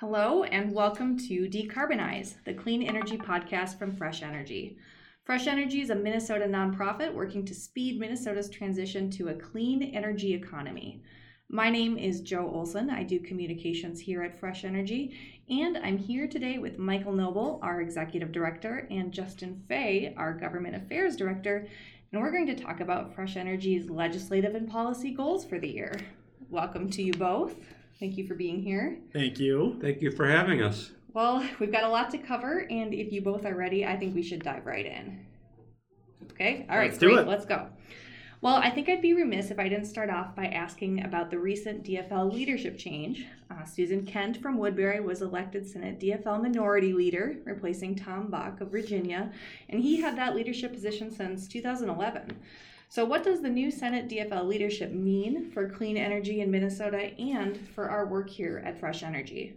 Hello, and welcome to Decarbonize, the clean energy podcast from Fresh Energy. Fresh Energy is a Minnesota nonprofit working to speed Minnesota's transition to a clean energy economy. My name is Joe Olson. I do communications here at Fresh Energy, and I'm here today with Michael Noble, our executive director, and Justin Fay, our government affairs director, and we're going to talk about Fresh Energy's legislative and policy goals for the year. Welcome to you both. Thank you for being here. Thank you. Thank you for having us. Well, we've got a lot to cover, and if you both are ready, I think we should dive right in. Okay? All right, Let's do great. it. Let's go. Well, I think I'd be remiss if I didn't start off by asking about the recent DFL leadership change. Uh, Susan Kent from Woodbury was elected Senate DFL Minority Leader, replacing Tom Bakk of Virginia, and he had that leadership position since 2011. So, what does the new Senate DFL leadership mean for clean energy in Minnesota and for our work here at Fresh Energy?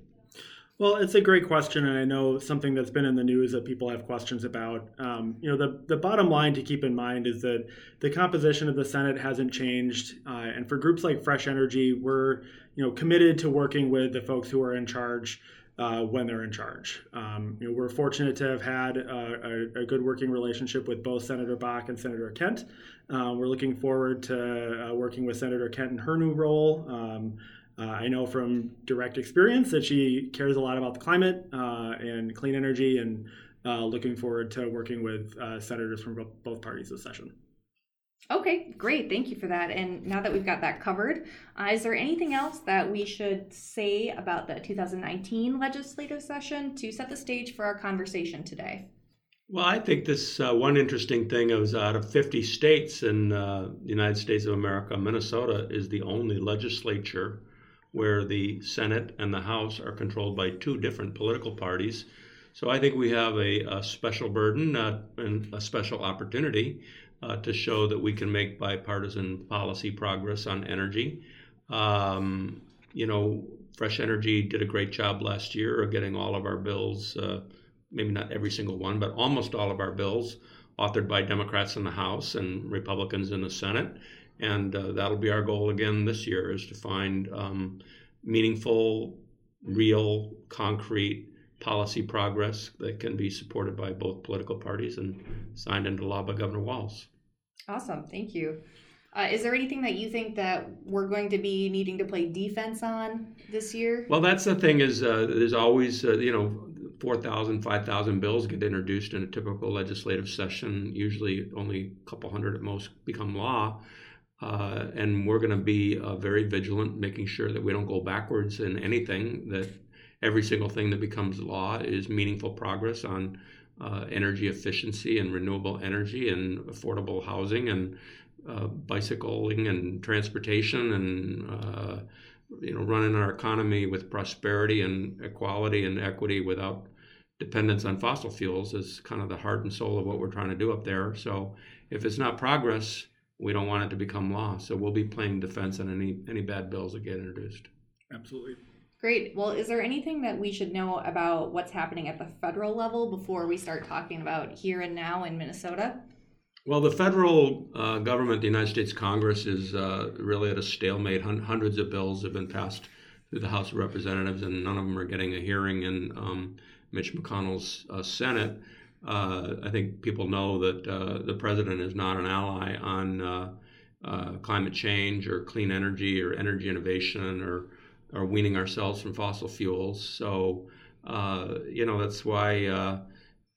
Well, it's a great question, and I know something that's been in the news that people have questions about. Um, you know, the the bottom line to keep in mind is that the composition of the Senate hasn't changed, uh, and for groups like Fresh Energy, we're you know committed to working with the folks who are in charge. Uh, when they're in charge, um, you know, we're fortunate to have had uh, a, a, good working relationship with both Senator Bakk and Senator Kent. Uh, we're looking forward to uh, working with Senator Kent in her new role. Um, uh, I know from direct experience that she cares a lot about the climate uh, and clean energy, and uh, looking forward to working with senators from both parties this session. Okay, great. Thank you for that. And now that we've got that covered, uh, is there anything else that we should say about the 2019 legislative session to set the stage for our conversation today? Well, I think this uh, one interesting thing is out of 50 states in uh, the United States of America, Minnesota is the only legislature where the Senate and the House are controlled by two different political parties. So I think we have a, a special burden uh, and a special opportunity uh, to show that we can make bipartisan policy progress on energy. Um, you know, Fresh Energy did a great job last year of getting all of our bills, uh, maybe not every single one, but almost all of our bills authored by Democrats in the House and Republicans in the Senate. And uh, that'll be our goal again this year is to find um, meaningful, real, concrete policy progress that can be supported by both political parties and signed into law by Governor Walz. Awesome, thank you. Uh, is there anything that you think that we're going to be needing to play defense on this year? Well, that's the thing is uh, there's always, uh, you know, 4,000, 5,000 bills get introduced in a typical legislative session. Usually only a couple hundred at most become law. Uh, and we're going to be uh, very vigilant, making sure that we don't go backwards in anything, that every single thing that becomes law is meaningful progress on uh, energy efficiency and renewable energy and affordable housing and uh, bicycling and transportation and uh, you know running our economy with prosperity and equality and equity without dependence on fossil fuels is kind of the heart and soul of what we're trying to do up there. So if it's not progress, we don't want it to become law. So we'll be playing defense on any any bad bills that get introduced. Absolutely. Great. Well, is there anything that we should know about what's happening at the federal level before we start talking about here and now in Minnesota? Well, the federal uh, government, the United States Congress, is uh, really at a stalemate. Hundreds of bills have been passed through the House of Representatives, and none of them are getting a hearing in um, Mitch McConnell's uh, Senate. Uh, I think people know that uh, the president is not an ally on uh, climate change or clean energy or energy innovation or, or weaning ourselves from fossil fuels. So, uh, you know, that's why uh,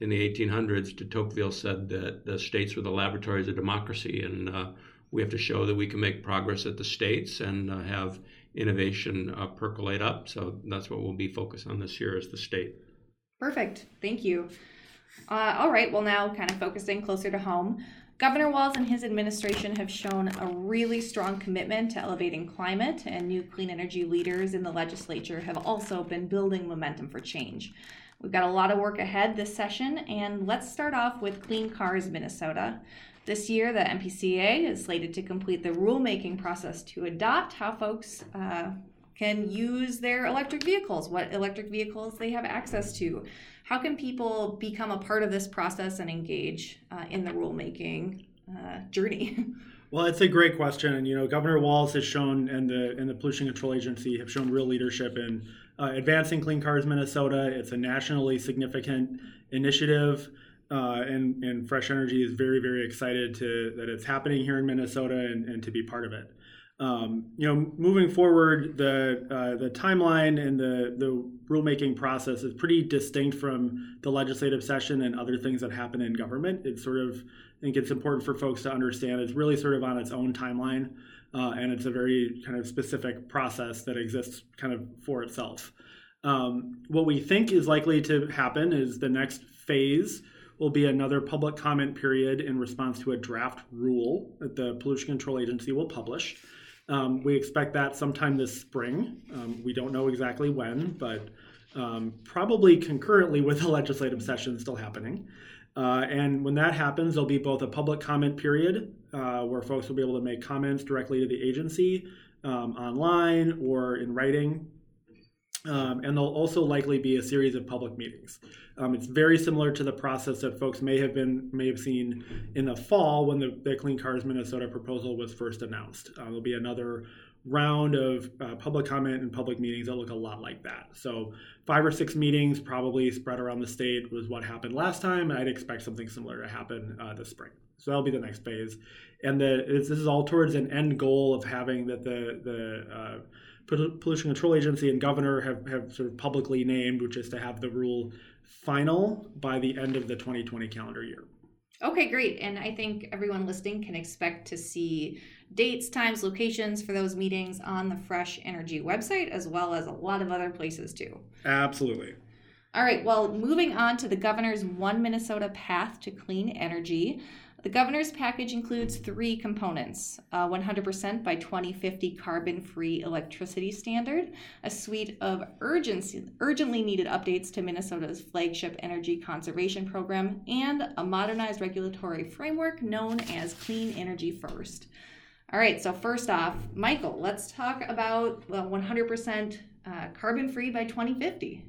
in the 1800s, de Tocqueville said that the states were the laboratories of democracy. And we have to show that we can make progress at the states and have innovation percolate up. So that's what we'll be focused on this year as the state. Perfect. Thank you. Uh, all right, well, now kind of focusing closer to home. Governor Walz and his administration have shown a really strong commitment to elevating climate, and new clean energy leaders in the legislature have also been building momentum for change. We've got a lot of work ahead this session, and let's start off with Clean Cars Minnesota. This year, the MPCA is slated to complete the rulemaking process to adopt how folks uh, can use their electric vehicles, what electric vehicles they have access to. How can people become a part of this process and engage uh, in the rulemaking uh, journey? Well, it's a great question, and you know, Governor Walz has shown, and the and the Pollution Control Agency have shown real leadership in uh, Advancing Clean Cars Minnesota. It's a nationally significant initiative. Uh, and, and Fresh Energy is very, very excited to that it's happening here in Minnesota and, and to be part of it. Um, you know, moving forward, the uh, the timeline and the the rulemaking process is pretty distinct from the legislative session and other things that happen in government. It's sort of, I think it's important for folks to understand. It's really sort of on its own timeline, uh, and it's a very kind of specific process that exists kind of for itself. Um, what we think is likely to happen is the next phase will be another public comment period in response to a draft rule that the Pollution Control Agency will publish. Um, we expect that sometime this spring. Um, we don't know exactly when, but um, probably concurrently with the legislative session still happening. Uh, and when that happens, there'll be both a public comment period uh, where folks will be able to make comments directly to the agency um, online or in writing. Um, and there'll also likely be a series of public meetings. Um, it's very similar to the process that folks may have been may have seen in the fall when the, the Clean Cars Minnesota proposal was first announced. Uh, there'll be another round of uh, public comment and public meetings that look a lot like that. So five or six meetings, probably spread around the state, was what happened last time. I'd expect something similar to happen uh, this spring. So that'll be the next phase, and the, this is all towards an end goal of having that the the uh, pollution control agency and governor have, have sort of publicly named, which is to have the rule final by the end of the 2020 calendar year. Okay, great. And I think everyone listening can expect to see dates, times, locations for those meetings on the Fresh Energy website, as well as a lot of other places too. Absolutely. All right, well, moving on to the governor's One Minnesota Path to Clean Energy. The governor's package includes three components 100% by 2050 carbon free electricity standard, a suite of urgency, urgently needed updates to Minnesota's flagship energy conservation program, and a modernized regulatory framework known as Clean Energy First. All right, so first off, Michael, let's talk about 100% uh, carbon free by 2050.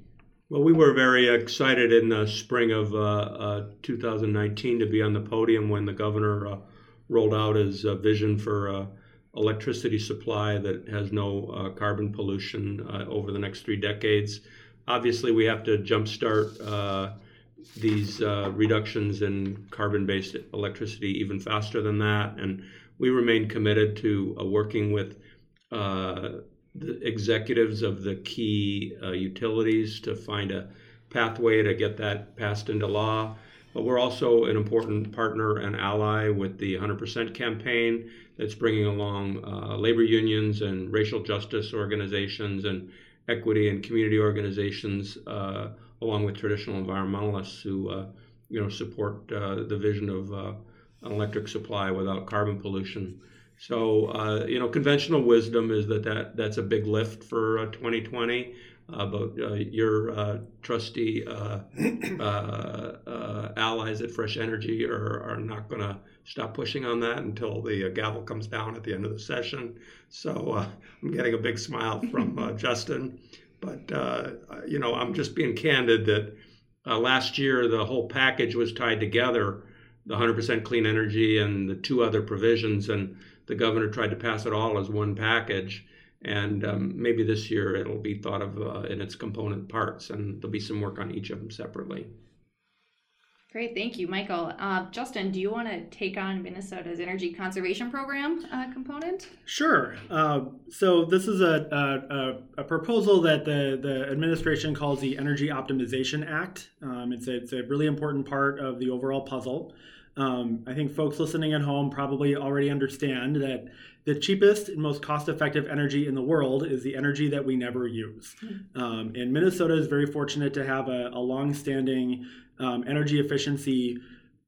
Well, we were very excited in the spring of uh, uh, 2019 to be on the podium when the governor uh, rolled out his uh, vision for uh, electricity supply that has no uh, carbon pollution over the next three decades. Obviously, we have to jumpstart these reductions in carbon based electricity even faster than that. And we remain committed to working with the executives of the key uh, utilities to find a pathway to get that passed into law. But we're also an important partner and ally with the 100% campaign that's bringing along uh, labor unions and racial justice organizations and equity and community organizations, uh, along with traditional environmentalists who, uh, you know, support uh, the vision of uh, an electric supply without carbon pollution. So, uh, you know, conventional wisdom is that, that that's a big lift for uh, 2020. Uh, but uh, your uh, trusty uh, allies at Fresh Energy are, are not going to stop pushing on that until the gavel comes down at the end of the session. So I'm getting a big smile from Justin. But, you know, I'm just being candid that last year the whole package was tied together the 100% clean energy and the two other provisions. And the governor tried to pass it all as one package. And um, maybe this year it'll be thought of uh, in its component parts, and there'll be some work on each of them separately. Great, thank you, Michael. Uh, Justin, do you want to take on Minnesota's energy conservation program uh, component? Sure. Uh, so this is a, a, a, proposal that the, the administration calls the Energy Optimization Act. Um, it's, a, it's a really important part of the overall puzzle. Um, I think folks listening at home probably already understand that the cheapest and most cost effective energy in the world is the energy that we never use. Mm-hmm. Um, and Minnesota is very fortunate to have a, a long standing um, energy efficiency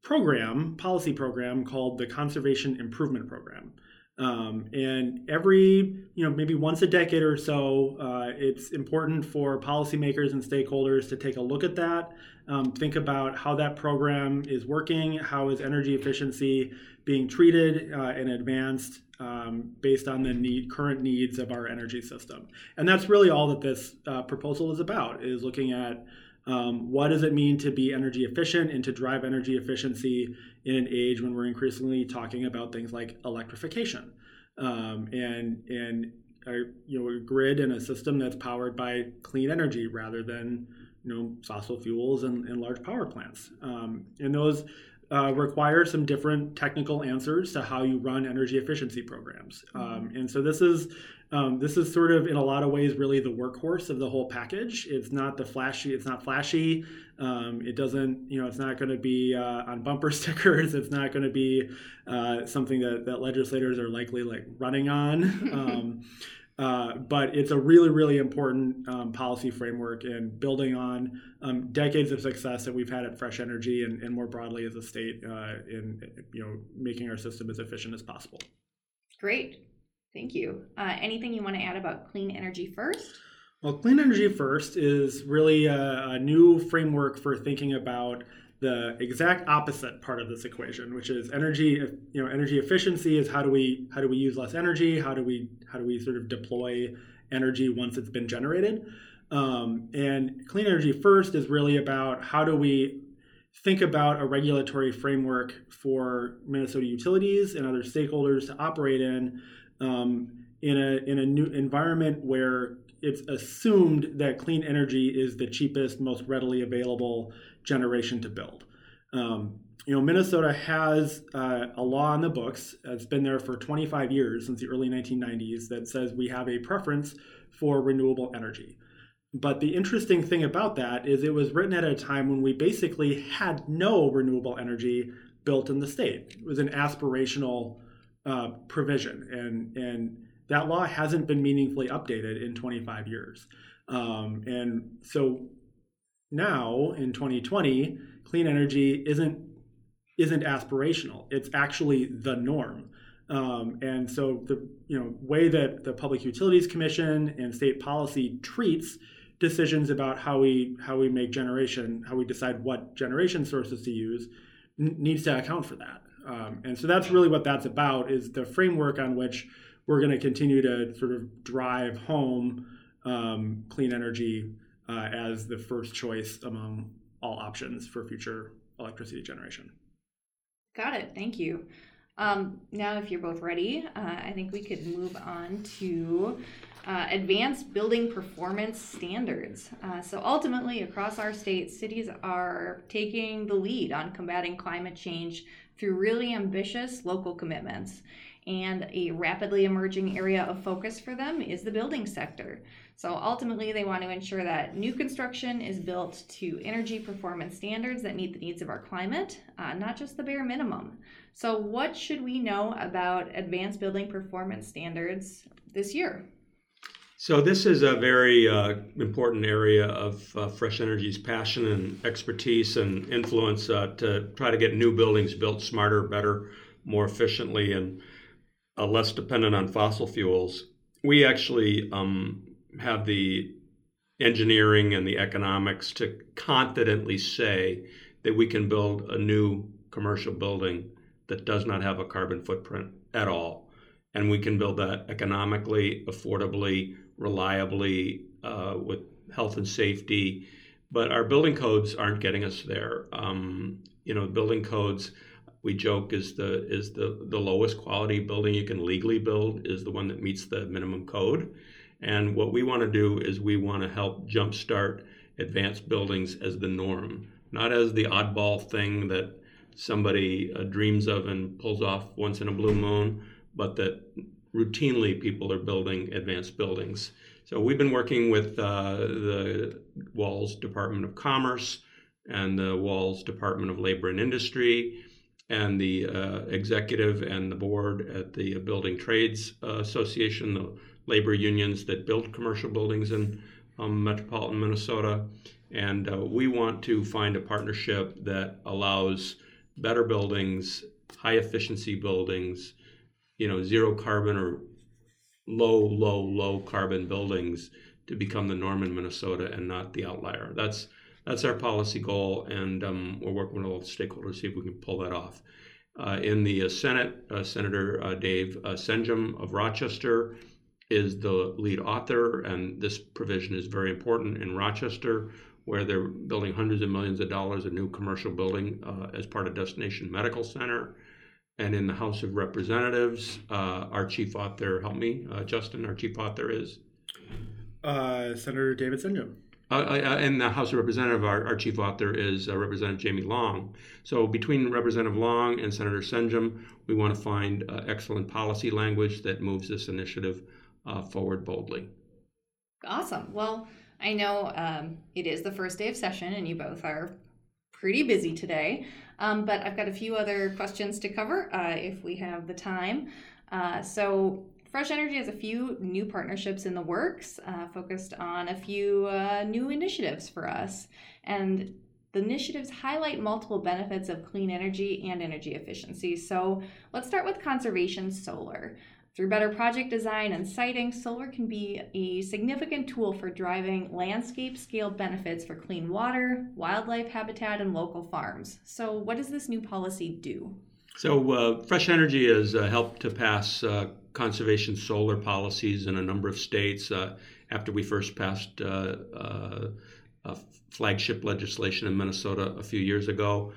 program, policy program called the Conservation Improvement Program. Um, and every, you know, maybe once a decade or so, uh, it's important for policymakers and stakeholders to take a look at that, um, think about how that program is working, how is energy efficiency being treated uh, and advanced um, based on the need, current needs of our energy system. And that's really all that this uh, proposal is about: is looking at um, what does it mean to be energy efficient and to drive energy efficiency in an age when we're increasingly talking about things like electrification? Um, and and a you know a grid and a system that's powered by clean energy rather than you know fossil fuels and, and large power plants. Um, and those uh, require some different technical answers to how you run energy efficiency programs. Um, and so this is um, this is sort of in a lot of ways really the workhorse of the whole package. It's not the flashy. It's not flashy. Um, it doesn't you know it's not going to be uh, on bumper stickers. It's not going to be uh, something that, that legislators are likely like running on. Uh, but it's a really, really important um, policy framework and building on um, decades of success that we've had at Fresh Energy and, and more broadly as a state uh, in you know making our system as efficient as possible. Great, thank you. Uh, anything you want to add about clean energy first? Well, Clean Energy First is really a, a new framework for thinking about the exact opposite part of this equation, which is energy. You know, energy efficiency is how do we how do we use less energy? How do we how do we sort of deploy energy once it's been generated? Um, and clean energy first is really about how do we think about a regulatory framework for Minnesota utilities and other stakeholders to operate in um, in a in a new environment where it's assumed that clean energy is the cheapest, most readily available generation to build. Um, you know, Minnesota has uh, a law on the books. It's been there for 25 years since the early 1990s that says we have a preference for renewable energy. But the interesting thing about that is it was written at a time when we basically had no renewable energy built in the state. It was an aspirational uh, provision, and and that law hasn't been meaningfully updated in 25 years. Um, and so now in 2020, clean energy isn't isn't aspirational. It's actually the norm. Um, and so the you know way that the Public Utilities Commission and state policy treats decisions about how we how we make generation, how we decide what generation sources to use, n- needs to account for that. Um, and so that's really what that's about is the framework on which we're going to continue to sort of drive home um, clean energy uh, as the first choice among all options for future electricity generation. Got it. Thank you. Um, now, if you're both ready, uh, I think we could move on to uh, advanced building performance standards. Uh, so, ultimately, across our state, cities are taking the lead on combating climate change through really ambitious local commitments. And a rapidly emerging area of focus for them is the building sector. So ultimately, they want to ensure that new construction is built to energy performance standards that meet the needs of our climate, uh, not just the bare minimum. So, what should we know about advanced building performance standards this year? So, this is a very uh, important area of uh, Fresh Energy's passion and expertise and influence uh, to try to get new buildings built smarter, better, more efficiently, and uh, less dependent on fossil fuels. We actually um, have the engineering and the economics to confidently say that we can build a new commercial building that does not have a carbon footprint at all. And we can build that economically, affordably, reliably, uh, with health and safety. But our building codes aren't getting us there. Um, you know, building codes, we joke, is the is the the lowest quality building you can legally build is the one that meets the minimum code. And what we want to do is we want to help jumpstart advanced buildings as the norm, not as the oddball thing that somebody uh, dreams of and pulls off once in a blue moon, but that routinely people are building advanced buildings. So we've been working with uh, the Walz Department of Commerce and the Walz Department of Labor and Industry and the uh, executive and the board at the Building Trades Association, the labor unions that build commercial buildings in um, metropolitan Minnesota. And uh, we want to find a partnership that allows better buildings, high efficiency buildings, you know, zero carbon or low, low, low carbon buildings to become the norm in Minnesota and not the outlier. That's that's our policy goal, and um, we're working with all the stakeholders to see if we can pull that off. Uh, in the uh, Senate, uh, Senator uh, Dave uh, Senjem of Rochester is the lead author, and this provision is very important in Rochester, where they're building hundreds of millions of dollars of new commercial building uh, as part of Destination Medical Center. And in the House of Representatives, uh, our chief author, help me, uh, Justin, our chief author is? Uh, Senator David Senjem. Uh, uh, in the House of Representatives, our, our chief author is uh, Representative Jamie Long. So between Representative Long and Senator Senjem, we want to find uh, excellent policy language that moves this initiative uh, forward boldly. Awesome. Well, I know um, it is the first day of session, and you both are pretty busy today. Um, but I've got a few other questions to cover uh, if we have the time. Uh, so, Fresh Energy has a few new partnerships in the works, uh, focused on a few uh, new initiatives for us. And the initiatives highlight multiple benefits of clean energy and energy efficiency. So, let's start with conservation solar. Through better project design and siting, solar can be a significant tool for driving landscape scale benefits for clean water, wildlife habitat, and local farms. So, what does this new policy do? So, uh, Fresh Energy has uh, helped to pass uh, conservation solar policies in a number of states uh, after we first passed uh, uh, flagship legislation in Minnesota a few years ago.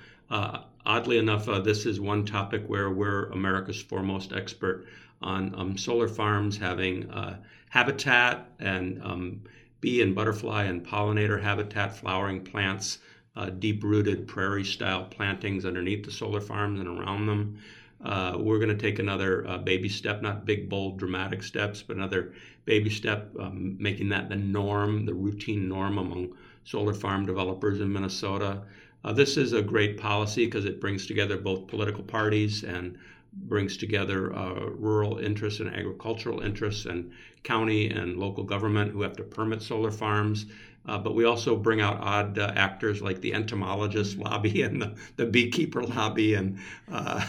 Oddly enough, this is one topic where we're America's foremost expert on um, solar farms having uh, habitat and um, bee and butterfly and pollinator habitat, flowering plants, uh, deep rooted prairie style plantings underneath the solar farms and around them. Uh, we're going to take another uh, baby step, not big, bold, dramatic steps, but another baby step, um, making that the norm, the routine norm among solar farm developers in Minnesota. Uh, this is a great policy because it brings together both political parties and brings together uh, rural interests and agricultural interests and county and local government who have to permit solar farms. Uh, but we also bring out odd uh, actors like the entomologist lobby and the, the beekeeper lobby. And uh,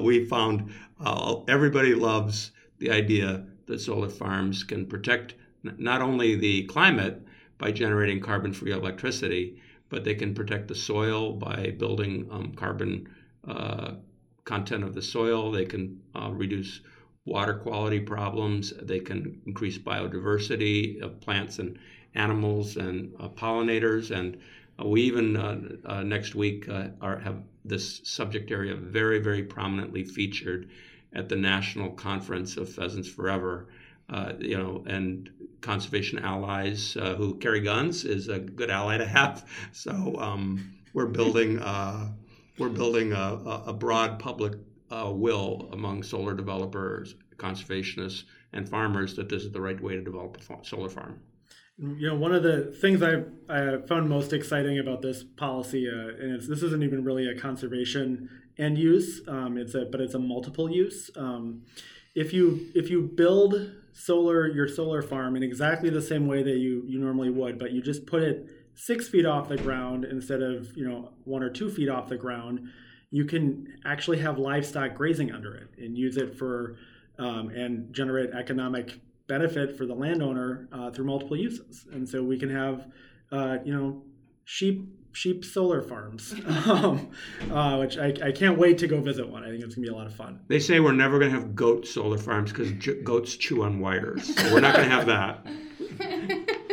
we found uh, everybody loves the idea that solar farms can protect not only the climate by generating carbon free electricity, but they can protect the soil by building um, carbon uh, content of the soil. They can uh, reduce water quality problems. They can increase biodiversity of plants and animals and uh, pollinators. And uh, we even uh, uh, next week are, have this subject area very, very prominently featured at the National Conference of Pheasants Forever. You know, and conservation allies who carry guns is a good ally to have. So um, we're building we're building a, a broad public uh, will among solar developers, conservationists, and farmers that this is the right way to develop a solar farm. You know, one of the things I, I found most exciting about this policy, uh, and this isn't even really a conservation end use, um, it's a but it's a multiple use. Um, if you if you build solar your solar farm in exactly the same way that you you normally would, but you just put it six feet off the ground instead of you know one or two feet off the ground, you can actually have livestock grazing under it and use it for um, and generate economic benefit for the landowner uh, through multiple uses. And so we can have uh, you know sheep sheep solar farms, um, uh, which I, I, can't wait to go visit one. I think it's gonna be a lot of fun. They say we're never gonna have goat solar farms because j- goats chew on wires. So we're not gonna have that.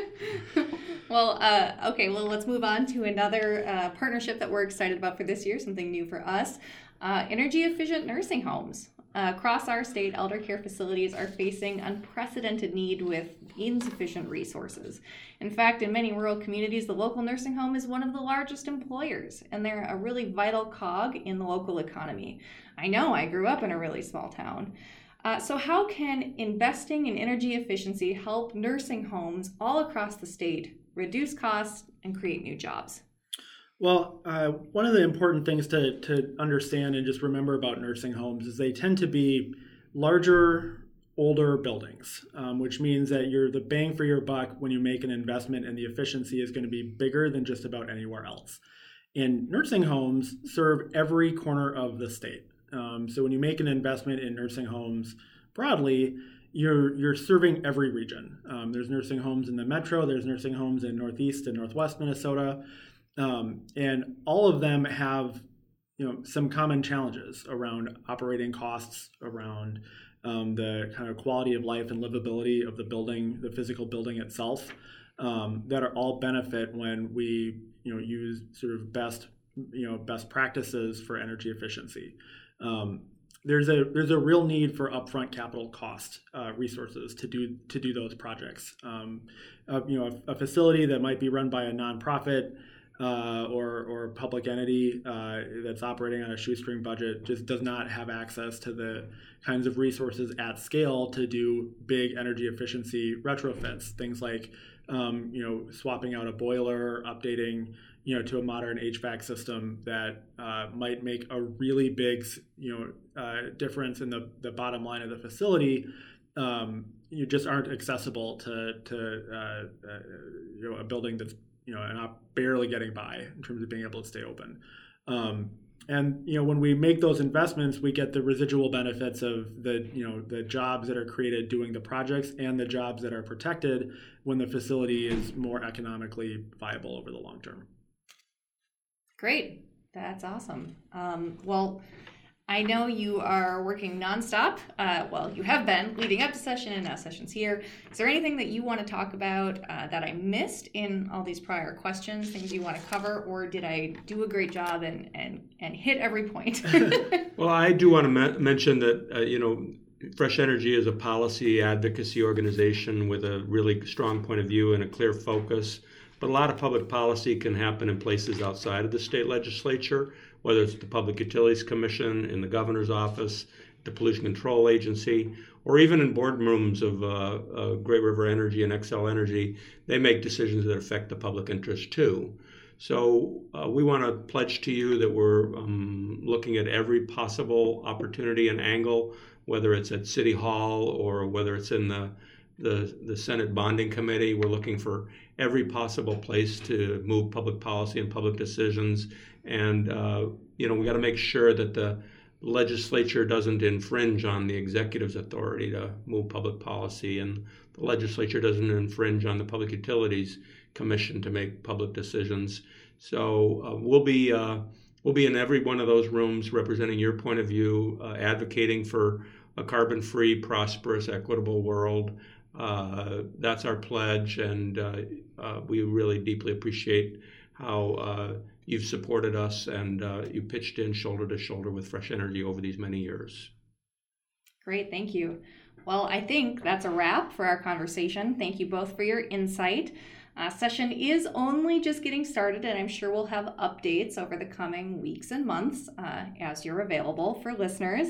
Well, uh, okay, well, let's move on to another uh, partnership that we're excited about for this year, something new for us uh, energy efficient nursing homes. Uh, across our state, elder care facilities are facing unprecedented need with insufficient resources. In fact, in many rural communities, the local nursing home is one of the largest employers, and they're a really vital cog in the local economy. I know, I grew up in a really small town. Uh, so, how can investing in energy efficiency help nursing homes all across the state reduce costs, and create new jobs? Well, uh, one of the important things to, to understand and just remember about nursing homes is they tend to be larger, older buildings, um, which means that you're the bang for your buck when you make an investment and the efficiency is going to be bigger than just about anywhere else. And nursing homes serve every corner of the state. Um, so when you make an investment in nursing homes broadly, you're you're serving every region. Um, there's nursing homes in the metro. There's nursing homes in northeast and northwest Minnesota, um, and all of them have you know some common challenges around operating costs, around um, the kind of quality of life and livability of the building, the physical building itself, um, that are all benefit when we you know use sort of best you know best practices for energy efficiency. Um, there's a there's a real need for upfront capital cost uh, resources to do to do those projects. Um, uh, you know, a, a, facility that might be run by a nonprofit uh, or or public entity uh, that's operating on a shoestring budget just does not have access to the kinds of resources at scale to do big energy efficiency retrofits. Things like um, you know swapping out a boiler, updating you know to a modern HVAC system that uh, might make a really big you know uh, difference in the the bottom line of the facility. Um, you just aren't accessible to to uh, uh, you know a building that's you know not barely getting by in terms of being able to stay open. Um, and you know when we make those investments, we get the residual benefits of the you know the jobs that are created doing the projects and the jobs that are protected when the facility is more economically viable over the long term. Great. That's awesome. Um, well, I know you are working nonstop. Uh, well, you have been leading up to session and now session's here. Is there anything that you want to talk about uh, that I missed in all these prior questions, things you want to cover, or did I do a great job and, and, and hit every point? well, I do want to me- mention that, uh, you know, Fresh Energy is a policy advocacy organization with a really strong point of view and a clear focus. But a lot of public policy can happen in places outside of the state legislature, whether it's the Public Utilities Commission, in the governor's office, the Pollution Control Agency, or even in boardrooms of uh, uh, Great River Energy and Xcel Energy. They make decisions that affect the public interest too. So uh, we want to pledge to you that we're um, looking at every possible opportunity and angle, whether it's at City Hall or whether it's in the the, the Senate Bonding Committee. We're looking for every possible place to move public policy and public decisions. And, uh, you know, we got to make sure that the legislature doesn't infringe on the executive's authority to move public policy, and the legislature doesn't infringe on the Public Utilities Commission to make public decisions. So uh, we'll be uh, we'll be in every one of those rooms representing your point of view, uh, advocating for a carbon-free, prosperous, equitable world. Uh, that's our pledge, and uh, uh, we really deeply appreciate how you've supported us and you pitched in shoulder to shoulder with Fresh Energy over these many years. Great, thank you. Well, I think that's a wrap for our conversation. Thank you both for your insight. Uh, session is only just getting started, and I'm sure we'll have updates over the coming weeks and months uh, as you're available for listeners.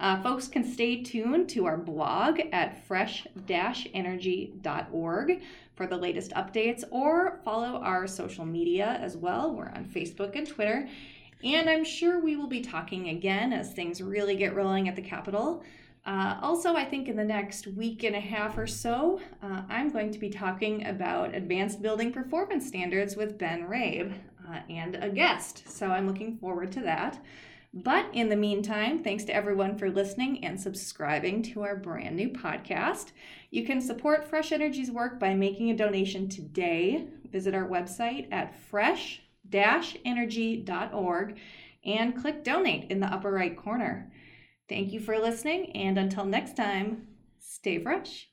Uh, folks can stay tuned to our blog at fresh-energy.org for the latest updates or follow our social media as well. We're on Facebook and Twitter. And I'm sure we will be talking again as things really get rolling at the Capitol. Uh, also, I think in the next week and a half or so, uh, I'm going to be talking about advanced building performance standards with Ben Rabe uh, and a guest. So I'm looking forward to that. But in the meantime, thanks to everyone for listening and subscribing to our brand new podcast. You can support Fresh Energy's work by making a donation today. Visit our website at fresh energy.org and click donate in the upper right corner. Thank you for listening, and until next time, stay fresh.